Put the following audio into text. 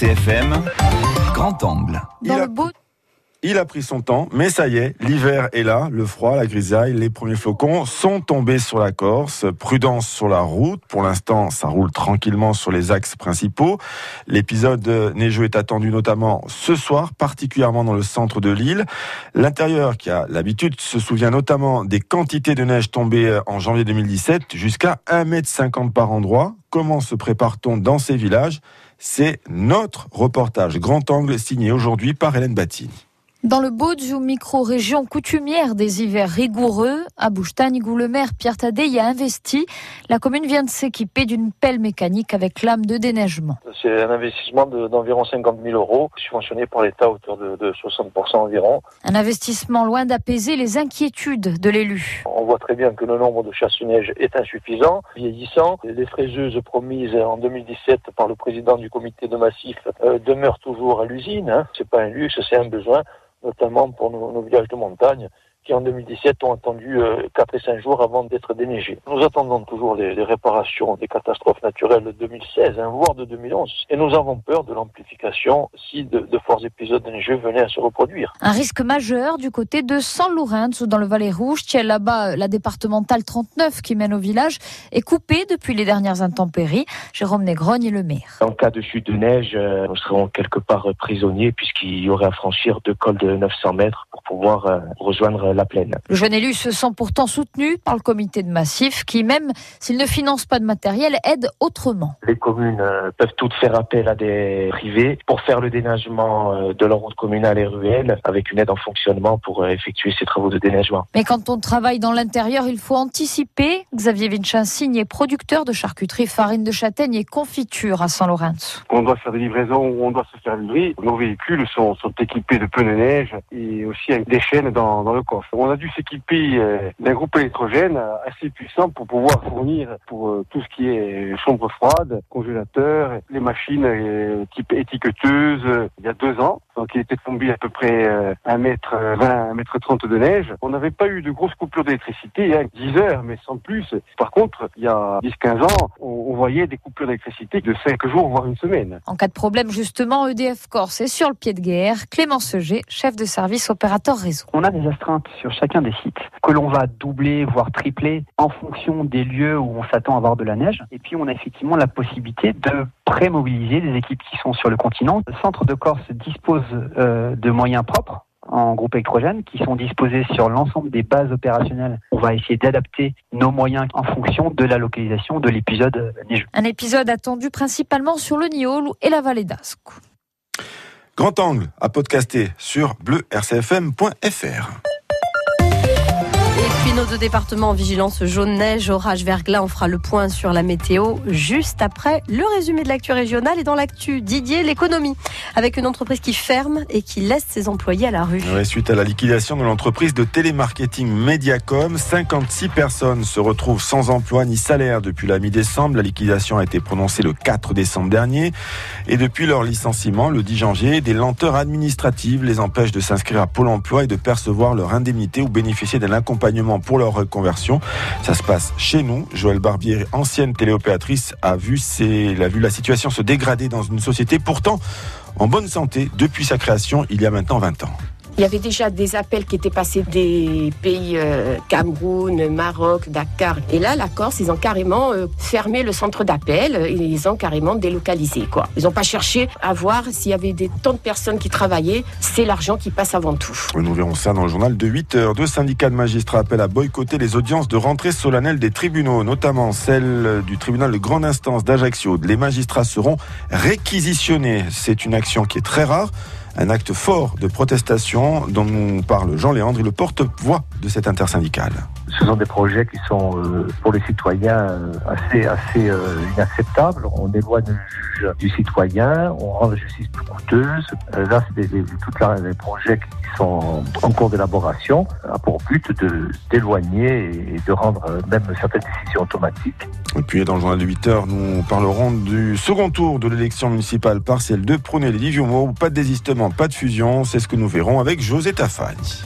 RCFM, grand angle. Il a pris son temps, mais ça y est, l'hiver est là, le froid, la grisaille, les premiers flocons sont tombés sur la Corse. Prudence sur la route. Pour l'instant, ça roule tranquillement sur les axes principaux. L'épisode neigeux est attendu notamment ce soir, particulièrement dans le centre de l'île. L'intérieur, qui a l'habitude, se souvient notamment des quantités de neige tombées euh, en janvier 2017, jusqu'à 1,50 m par endroit. Comment se prépare-t-on dans ces villages? C'est notre reportage grand angle signé aujourd'hui par Hélène Battini. Dans le Bauge ou micro-région coutumière des hivers rigoureux, à Bouchtagne, où le maire Pierre Tadé y a investi, la commune vient de s'équiper d'une pelle mécanique avec lame de déneigement. C'est un investissement de- d'environ 50 000 euros, subventionné par l'État à hauteur de, de 60% environ. Un investissement loin d'apaiser les inquiétudes de l'élu. On voit très bien que le nombre de chasse-neige est insuffisant, vieillissant. Les fraiseuses promises en 2017 par le président du comité de massif euh, demeurent toujours à l'usine. Hein. C'est pas un luxe, c'est un besoin, notamment pour nos, villages de montagne qui en 2017 ont attendu euh, 4 et 5 jours avant d'être déneigés. Nous attendons toujours les, les réparations des catastrophes naturelles de 2016, hein, voire de 2011. Et nous avons peur de l'amplification si de, de forts épisodes neigeux venaient à se reproduire. Un risque majeur du côté de San Lorenzo dans le Valais Rouge. Tiens, là-bas, la départementale 39 qui mène au village est coupée depuis les dernières intempéries. Jérôme Négrogne est le maire. En cas de chute de neige, euh, nous serons quelque part euh, prisonniers puisqu'il y aurait à franchir deux cols de 900 mètres pouvoir euh, rejoindre la plaine. Le jeune élu se sent pourtant soutenu par le comité de massif qui, même s'il ne finance pas de matériel, aide autrement. Les communes euh, peuvent toutes faire appel à des privés pour faire le déneigement euh, de leur route communale et ruelle avec une aide en fonctionnement pour effectuer ces travaux de déneigement. Mais quand on travaille dans l'intérieur, il faut anticiper. Xavier Vincensigne est producteur de charcuterie, farine de châtaigne et confiture à San Lorenzo. on doit faire des livraisons ou on doit se faire livrer. Nos véhicules sont, sont équipés de pneus de neige et aussi des chaînes dans, le coffre. On a dû s'équiper euh, d'un groupe électrogène euh, assez puissant pour pouvoir fournir pour euh, tout ce qui est chambre froide, congélateur, les machines type étiqueteuse il y a deux ans. Donc il était tombé à peu près euh, 1 mètre 20, 1 mètre 30 de neige. On n'avait pas eu de grosses coupures d'électricité, hein, 10 heures, mais sans plus. Par contre, il y a 10-15 ans, on, on voyait des coupures d'électricité de 5 jours, voire une semaine. En cas de problème, justement, EDF Corse est sur le pied de guerre. Clément Seger, chef de service opérateur réseau. On a des astreintes sur chacun des sites que l'on va doubler, voire tripler en fonction des lieux où on s'attend à avoir de la neige. Et puis on a effectivement la possibilité de pré-mobiliser des équipes qui sont sur le continent. Le centre de Corse dispose euh, de moyens propres en groupe électrogène qui sont disposés sur l'ensemble des bases opérationnelles. On va essayer d'adapter nos moyens en fonction de la localisation de l'épisode euh, neigeux. Un épisode attendu principalement sur le Niol et la vallée d'Ascq. Grand angle à podcaster sur bleurcfm.fr. Et puis nos deux départements en vigilance jaune neige, orage, verglas, on fera le point sur la météo juste après le résumé de l'actu régionale et dans l'actu Didier, l'économie, avec une entreprise qui ferme et qui laisse ses employés à la rue. Suite à la liquidation de l'entreprise de télémarketing Mediacom, 56 personnes se retrouvent sans emploi ni salaire depuis la mi-décembre. La liquidation a été prononcée le 4 décembre dernier. Et depuis leur licenciement, le 10 janvier, des lenteurs administratives les empêchent de s'inscrire à Pôle emploi et de percevoir leur indemnité ou bénéficier d'un accompagnement pour leur reconversion. Ça se passe chez nous. Joël Barbier, ancienne téléopératrice, a vu, ses- a vu la situation se dégrader dans une société pourtant en bonne santé depuis sa création il y a maintenant 20 ans. Il y avait déjà des appels qui étaient passés des pays euh, Cameroun, Maroc, Dakar. Et là, la Corse, ils ont carrément euh, fermé le centre d'appel ils ont carrément délocalisé. Quoi. Ils n'ont pas cherché à voir s'il y avait des tant de personnes qui travaillaient. C'est l'argent qui passe avant tout. Nous verrons ça dans le journal de 8 heures. Deux syndicats de magistrats appellent à boycotter les audiences de rentrée solennelle des tribunaux, notamment celle du tribunal de grande instance d'Ajaccio. Les magistrats seront réquisitionnés. C'est une action qui est très rare. Un acte fort de protestation dont nous parle Jean Léandre, le porte-voix de cette intersyndicale. Ce sont des projets qui sont euh, pour les citoyens euh, assez assez euh, inacceptables. On éloigne le juge du citoyen, on rend la justice plus coûteuse. Là, c'est la- les projets qui sont en cours d'élaboration a pour but d'éloigner et de rendre même certaines décisions automatiques. Et puis dans le journal de 8 heures, nous parlerons du second tour de l'élection municipale partielle de Prôné les Liviomo. Pas de désistement, pas de fusion, c'est ce que nous verrons avec José Tafani.